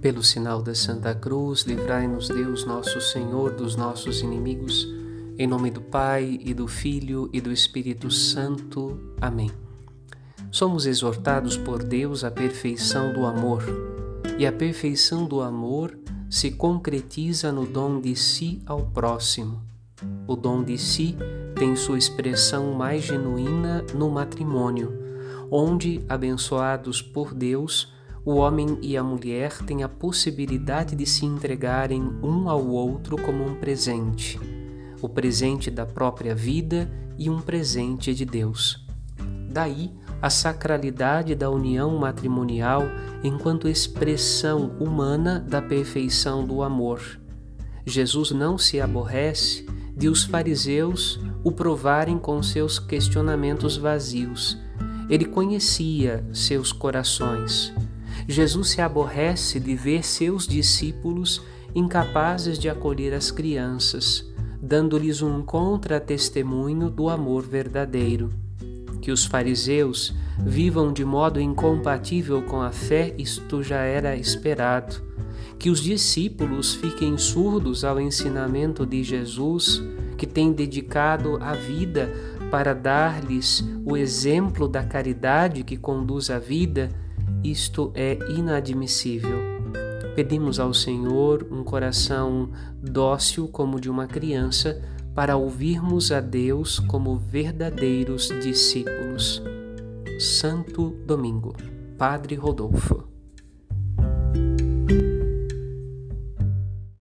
Pelo sinal da Santa Cruz, livrai-nos Deus, nosso Senhor, dos nossos inimigos. Em nome do Pai, e do Filho, e do Espírito Santo. Amém. Somos exortados por Deus à perfeição do amor, e a perfeição do amor se concretiza no dom de si ao próximo. O dom de si tem sua expressão mais genuína no matrimônio, onde, abençoados por Deus, o homem e a mulher têm a possibilidade de se entregarem um ao outro como um presente, o presente da própria vida e um presente de Deus. Daí a sacralidade da união matrimonial enquanto expressão humana da perfeição do amor. Jesus não se aborrece de os fariseus o provarem com seus questionamentos vazios. Ele conhecia seus corações Jesus se aborrece de ver seus discípulos incapazes de acolher as crianças, dando-lhes um contra-testemunho do amor verdadeiro. Que os fariseus vivam de modo incompatível com a fé, isto já era esperado. Que os discípulos fiquem surdos ao ensinamento de Jesus, que tem dedicado a vida para dar-lhes o exemplo da caridade que conduz à vida isto é inadmissível. Pedimos ao Senhor um coração dócil como de uma criança para ouvirmos a Deus como verdadeiros discípulos. Santo Domingo, Padre Rodolfo.